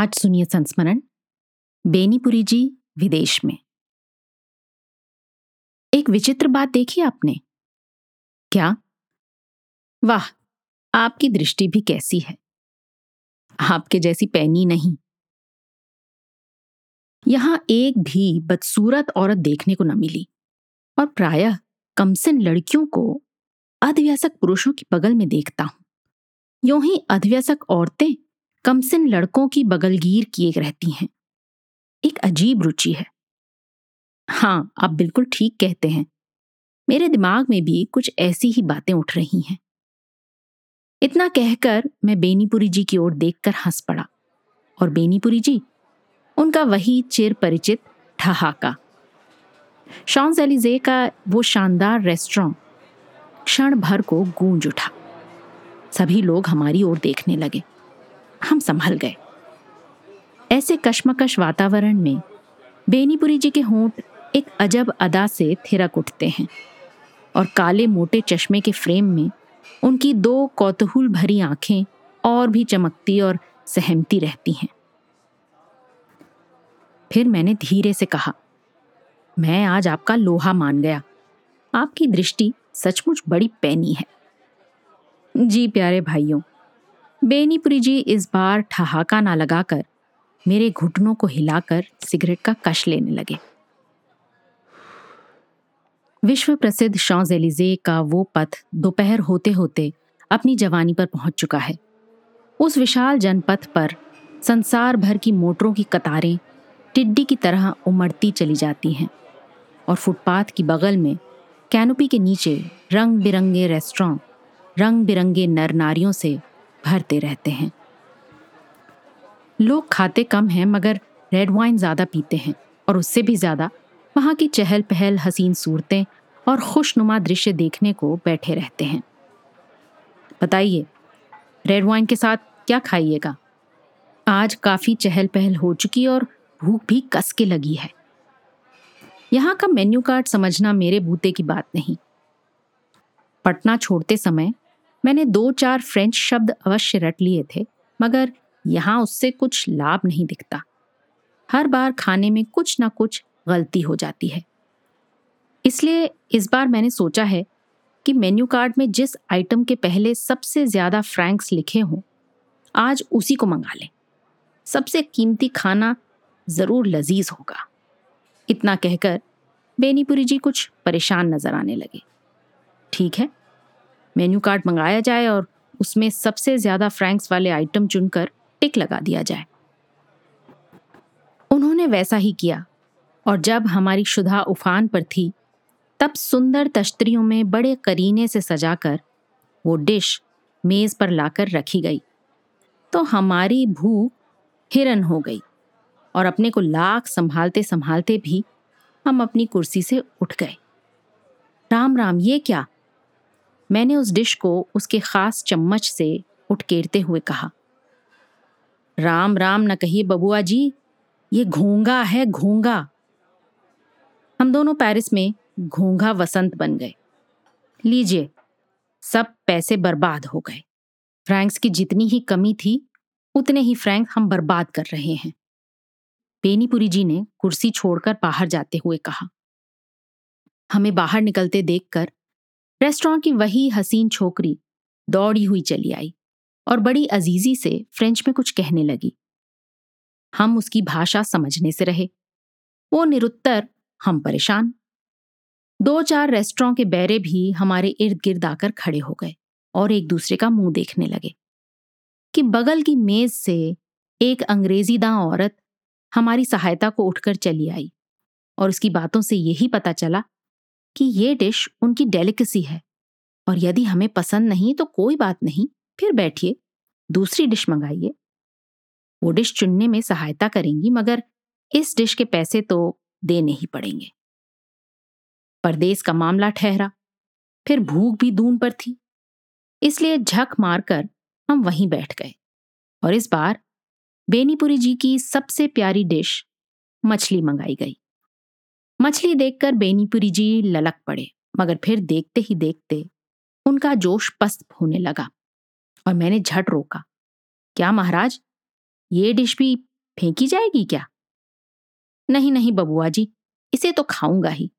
आज सुनिए संस्मरण, बेनीपुरी जी विदेश में। एक विचित्र बात देखी आपने? क्या? वाह, आपकी दृष्टि भी कैसी है। आपके जैसी पैनी नहीं। यहाँ एक भी बदसूरत औरत देखने को न मिली, और प्रायः कमसिन लड़कियों को अधव्यसक पुरुषों की बगल में देखता हूँ। यूँ ही अधव्यसक औरतें कमसिन लड़कों की बगलगीर किए रहती हैं। एक अजीब रुचि है। हाँ आप बिल्कुल ठीक कहते हैं। मेरे दिमाग में भी कुछ ऐसी ही बातें उठ रही हैं। इतना कहकर मैं बेनीपुरी जी की ओर देखकर हंस पड़ा। और बेनीपुरी जी, उनका वही चिर परिचित ठहाका। शॉन्स एलिजे का वो शानदार रेस्टोरेंट क्षण भर को गूंज उठा। सभी लोग हमारी ओर देखने लगे। हम संभल गए। ऐसे कश्मकश वातावरण में बेनीपुरी जी के होंठ एक अजब अदा से थिरक उठते हैं और काले मोटे चश्मे के फ्रेम में उनकी दो कौतूहल भरी आँखें और भी चमकती और सहमती रहती हैं। फिर मैंने धीरे से कहा, मैं आज आपका लोहा मान गया। आपकी दृष्टि सचमुच बड़ी पैनी है। जी प्यारे भाइयों बेनीपुरी जी इस बार ठहाका ना लगाकर, मेरे घुटनों को हिलाकर सिगरेट का कश लेने लगे। विश्व प्रसिद्ध शॉजेलिजे का वो पथ दोपहर होते होते अपनी जवानी पर पहुँच चुका है। उस विशाल जनपथ पर संसार भर की मोटरों की कतारें टिड्डी की तरह उमड़ती चली जाती हैं और फुटपाथ की बगल में कैनोपी के नीचे रंग बिरंगे रेस्टोरेंट रंग बिरंगे नर नारियों से भरते रहते हैं। लोग खाते कम हैं, मगर रेड वाइन ज़्यादा पीते हैं, और उससे भी ज़्यादा वहाँ की चहल पहल हसीन सूरतें और खुशनुमा दृश्य देखने को बैठे रहते हैं। बताइए रेड वाइन के साथ क्या खाइएगा? आज काफ़ी चहल पहल हो चुकी और भूख भी कस के लगी है। यहाँ का मेन्यू कार्ड समझना मेरे बूते की बात नहीं। पटना छोड़ते समय मैंने दो चार फ्रेंच शब्द अवश्य रट लिए थे, मगर यहाँ उससे कुछ लाभ नहीं दिखता। हर बार खाने में कुछ ना कुछ गलती हो जाती है। इसलिए इस बार मैंने सोचा है कि मेन्यू कार्ड में जिस आइटम के पहले सबसे ज़्यादा फ्रैंक्स लिखे हों, आज उसी को मंगा लें। सबसे कीमती खाना ज़रूर लजीज होगा। इतना कहकर बेनीपुरी जी कुछ परेशान नज़र आने लगे। ठीक है? मेन्यू कार्ड मंगाया जाए और उसमें सबसे ज़्यादा फ्रैंक्स वाले आइटम चुनकर टिक लगा दिया जाए। उन्होंने वैसा ही किया और जब हमारी शुदा उफान पर थी, तब सुंदर तश्तरियों में बड़े करीने से सजाकर वो डिश मेज़ पर लाकर रखी गई। तो हमारी भूख हिरन हो गई और अपने को लाख संभालते संभालते भी हम अपनी कुर्सी से उठ गए। राम राम ये क्या? मैंने उस डिश को उसके खास चम्मच से उठकेरते हुए कहा। राम राम, न कहिए बबुआ जी, ये घोंगा है घोंगा हम दोनों पेरिस में घोंघा वसंत बन गए। लीजिए, सब पैसे बर्बाद हो गए। फ्रैंक्स की जितनी ही कमी थी, उतने ही फ्रैंक हम बर्बाद कर रहे हैं। बेनीपुरी जी ने कुर्सी छोड़कर बाहर जाते हुए कहा। हमें बाहर निकलते देखकर रेस्टोरेंट की वही हसीन छोकरी दौड़ी हुई चली आई और बड़ी अजीजी से फ्रेंच में कुछ कहने लगी। हम उसकी भाषा समझने से रहे। वो निरुत्तर, हम परेशान। दो चार रेस्टोरेंट के बैरे भी हमारे इर्द गिर्द आकर खड़े हो गए और एक दूसरे का मुँह देखने लगे कि बगल की मेज से एक अंग्रेज़ी दां औरत हमारी सहायता को उठकर चली आई और उसकी बातों से यही पता चला कि ये डिश उनकी डेलिकेसी है। और यदि हमें पसंद नहीं तो कोई बात नहीं, फिर बैठिए, दूसरी डिश मंगाइए। वो डिश चुनने में सहायता करेंगी, मगर इस डिश के पैसे तो देने ही पड़ेंगे। परदेश का मामला ठहरा, फिर भूख भी दून पर थी। इसलिए झक मारकर हम वहीं बैठ गए। और इस बार बेनीपुरी जी की सबसे प्यारी डिश मछली मंगाई गई। मछली देखकर बेनीपुरी जी ललक पड़े, मगर फिर देखते ही देखते उनका जोश पस्त होने लगा और मैंने झट रोका, क्या महाराज, ये डिश भी फेंकी जाएगी क्या? नहीं नहीं बबुआ जी, इसे तो खाऊँगा ही,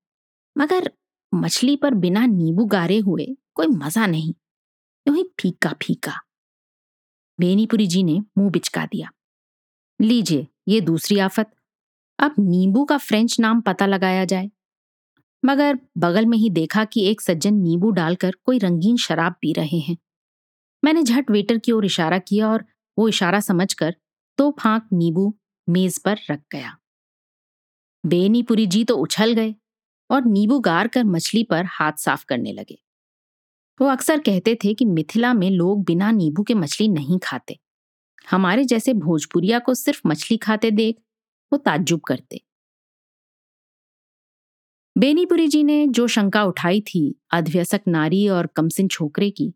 मगर मछली पर बिना नींबू गारे हुए कोई मज़ा नहीं, यूँ ही फीका फीका बेनीपुरी जी ने मुँह बिचका दिया, लीजिए, ये दूसरी आफत अब नींबू का फ्रेंच नाम पता लगाया जाए। मगर बगल में ही देखा कि एक सज्जन नींबू डालकर कोई रंगीन शराब पी रहे हैं। मैंने झट वेटर की ओर इशारा किया और वो इशारा समझकर तो फांक नींबू मेज पर रख गया। बेनीपुरी जी तो उछल गए और नींबू गार कर मछली पर हाथ साफ़ करने लगे। वो अक्सर कहते थे कि मिथिला में लोग बिना नींबू के मछली नहीं खाते। हमारे जैसे भोजपुरिया को सिर्फ़ मछली खाते देख वो ताज्जुब करते। बेनीपुरी जी ने जो शंका उठाई थी अधव्यसक नारी और कमसिन छोकरे की,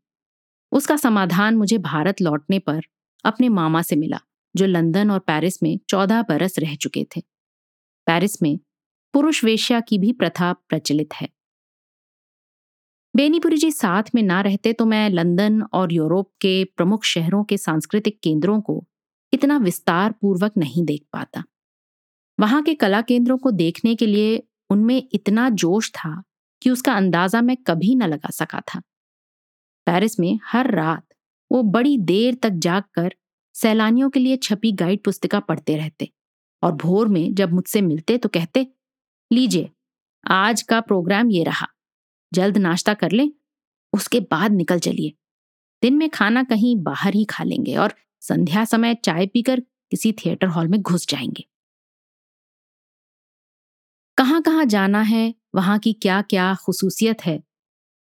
उसका समाधान मुझे भारत लौटने पर अपने मामा से मिला, जो लंदन और पेरिस में चौदह बरस रह चुके थे। पेरिस में पुरुष वेश्या की भी प्रथा प्रचलित है। बेनीपुरी जी साथ में ना रहते तो मैं लंदन और यूरोप के प्रमुख शहरों के सांस्कृतिक केंद्रों को इतना विस्तार पूर्वक नहीं देख पाता। वहाँ के कला केंद्रों को देखने के लिए उनमें इतना जोश था कि उसका अंदाज़ा मैं कभी न लगा सका था। पेरिस में हर रात वो बड़ी देर तक जागकर सैलानियों के लिए छपी गाइड पुस्तिका पढ़ते रहते और भोर में जब मुझसे मिलते तो कहते, लीजिए, आज का प्रोग्राम ये रहा। जल्द नाश्ता कर लें, उसके बाद निकल चलिए। दिन में खाना कहीं बाहर ही खा लेंगे और संध्या समय चाय पीकर किसी थिएटर हॉल में घुस जाएँगे। कहाँ कहाँ जाना है, वहाँ की क्या क्या खसूसियत है,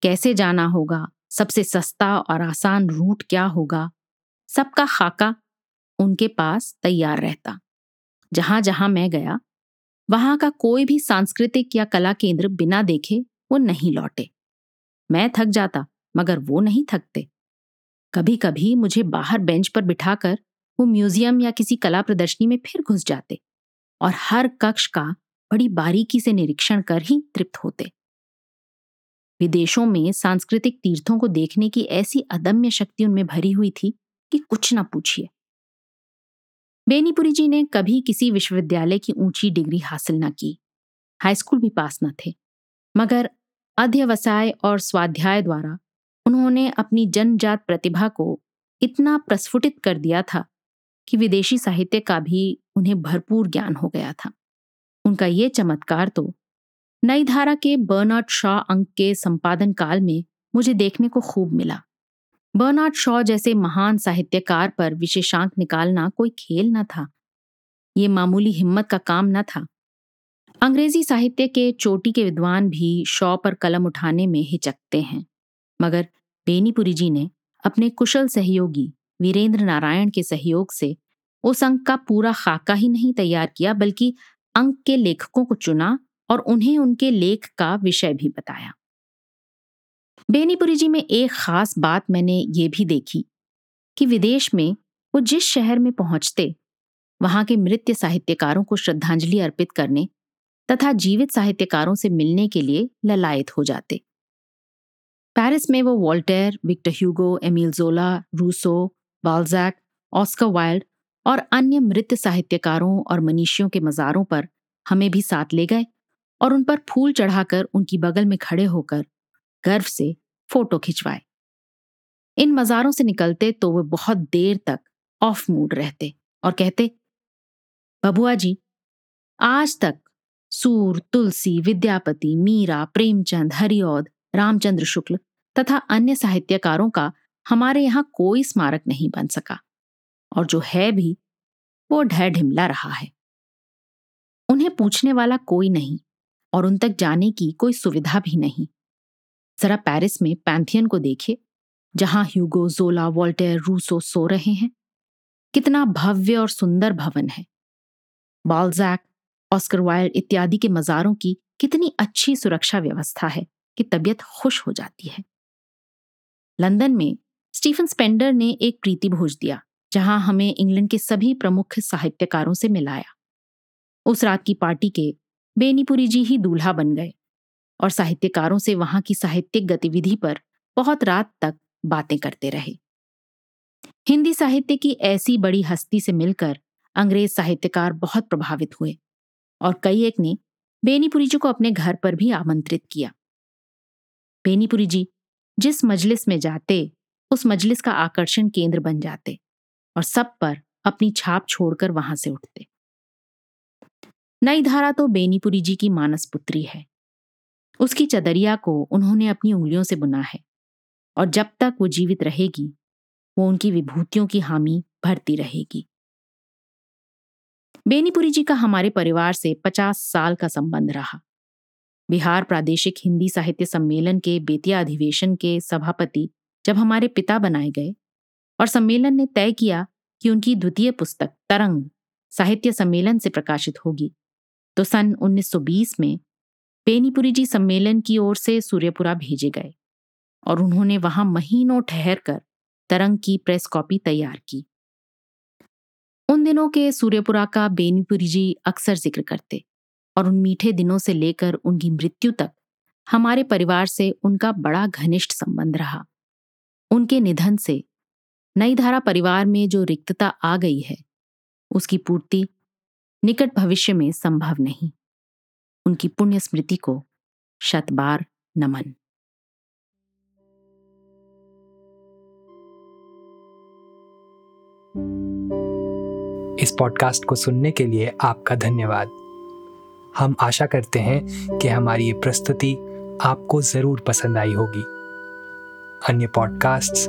कैसे जाना होगा, सबसे सस्ता और आसान रूट क्या होगा, सबका खाका उनके पास तैयार रहता। जहाँ जहाँ मैं गया, वहाँ का कोई भी सांस्कृतिक या कला केंद्र बिना देखे वो नहीं लौटे। मैं थक जाता, मगर वो नहीं थकते। कभी कभी मुझे बाहर बेंच पर बिठाकर वो म्यूज़ियम या किसी कला प्रदर्शनी में फिर घुस जाते और हर कक्ष का बड़ी बारीकी से निरीक्षण कर ही तृप्त होते। विदेशों में सांस्कृतिक तीर्थों को देखने की ऐसी अदम्य शक्ति उनमें भरी हुई थी कि कुछ ना पूछिए। बेनीपुरी जी ने कभी किसी विश्वविद्यालय की ऊँची डिग्री हासिल न की। हाईस्कूल भी पास न थे। मगर अध्यवसाय और स्वाध्याय द्वारा उन्होंने अपनी जनजात प्रतिभा को इतना प्रस्फुटित कर दिया था कि विदेशी साहित्य का भी उन्हें भरपूर ज्ञान हो गया था। उनका ये चमत्कार तो नई धारा के बर्नार्ड शॉ अंक के संपादन काल में मुझे देखने को खूब मिला। बर्नार्ड शॉ जैसे महान साहित्यकार पर विशेषांक निकालना कोई खेल न था। ये मामूली हिम्मत का काम न था। अंग्रेज़ी साहित्य के चोटी के विद्वान भी शॉ पर कलम उठाने में हिचकते हैं। मगर बेनीपुरी जी ने अपने कुशल सहयोगी वीरेंद्र नारायण के सहयोग से उस अंक का पूरा खाका ही नहीं तैयार किया, बल्कि अंक के लेखकों को चुना और उन्हें उनके लेख का विषय भी बताया। बेनीपुरी जी में एक खास बात मैंने ये भी देखी कि विदेश में वो जिस शहर में पहुँचते, वहाँ के मृत्य साहित्यकारों को श्रद्धांजलि अर्पित करने तथा जीवित साहित्यकारों से मिलने के लिए ललायत हो जाते। पेरिस में वो Voltaire, Victor Hugo, Emile Zola, Rousseau, Balzac, Oscar Wilde और अन्य मृत साहित्यकारों और मनीषियों के मज़ारों पर हमें भी साथ ले गए और उन पर फूल चढ़ाकर उनकी बगल में खड़े होकर गर्व से फ़ोटो खिंचवाए। इन मज़ारों से निकलते तो वे बहुत देर तक ऑफ़ मूड रहते और कहते, बबुआ जी, आज तक सूर, तुलसी, विद्यापति, मीरा, प्रेमचंद हरिऔध रामचंद्र शुक्ल तथा अन्य साहित्यकारों का हमारे यहाँ कोई स्मारक नहीं बन सका। और जो है भी, वो ढह ढिमला रहा है। उन्हें पूछने वाला कोई नहीं और उन तक जाने की कोई सुविधा भी नहीं। जरा पेरिस में पैंथियन को देखे, जहाँ ह्यूगो, जोला, वोल्टेयर, रूसो सो रहे हैं। कितना भव्य और सुंदर भवन है। बाल्जैक, ऑस्कर वाइल्ड इत्यादि के मजारों की कितनी अच्छी सुरक्षा व्यवस्था है कि तबीयत खुश हो जाती है। लंदन में स्टीफन स्पेंडर ने एक प्रीति भोज दिया। जहाँ हमें इंग्लैंड के सभी प्रमुख साहित्यकारों से मिलाया। उस रात की पार्टी के बेनीपुरी जी ही दूल्हा बन गए और साहित्यकारों से वहाँ की साहित्यिक गतिविधि पर बहुत रात तक बातें करते रहे। हिंदी साहित्य की ऐसी बड़ी हस्ती से मिलकर अंग्रेज़ साहित्यकार बहुत प्रभावित हुए और कई एक ने बेनीपुरी जी को अपने घर पर भी आमंत्रित किया। बेनीपुरी जी, जिस मजलिस में जाते, उस मजलिस का आकर्षण केंद्र बन जाते। और सब पर अपनी छाप छोड़कर वहाँ से उठते। नई धारा तो बेनीपुरी जी की मानस पुत्री है। उसकी चदरिया को उन्होंने अपनी उंगलियों से बुना है और जब तक वो जीवित रहेगी, वो उनकी विभूतियों की हामी भरती रहेगी। बेनीपुरी जी का हमारे परिवार से पचास साल का संबंध रहा। बिहार प्रादेशिक हिंदी साहित्य सम्मेलन के बेतिया अधिवेशन के सभापति जब हमारे पिता बनाए गए और सम्मेलन ने तय किया कि उनकी द्वितीय पुस्तक तरंग साहित्य सम्मेलन से प्रकाशित होगी। तो सन 1920 में बेनीपुरी जी सम्मेलन की ओर से सूर्यपुरा भेजे गए और उन्होंने वहाँ महीनों ठहर कर तरंग की प्रेस कॉपी तैयार की। उन दिनों के सूर्यपुरा का बेनीपुरी जी अक्सर ज़िक्र करते और उन मीठे दिनों से लेकर उनकी मृत्यु तक हमारे परिवार से उनका बड़ा घनिष्ठ संबंध रहा। उनके निधन से नई धारा परिवार में जो रिक्तता आ गई है उसकी पूर्ति निकट भविष्य में संभव नहीं। उनकी पुण्य स्मृति को शतबार नमन इस पॉडकास्ट को सुनने के लिए आपका धन्यवाद। हम आशा करते हैं कि हमारी ये प्रस्तुति आपको ज़रूर पसंद आई होगी। अन्य पॉडकास्ट्स,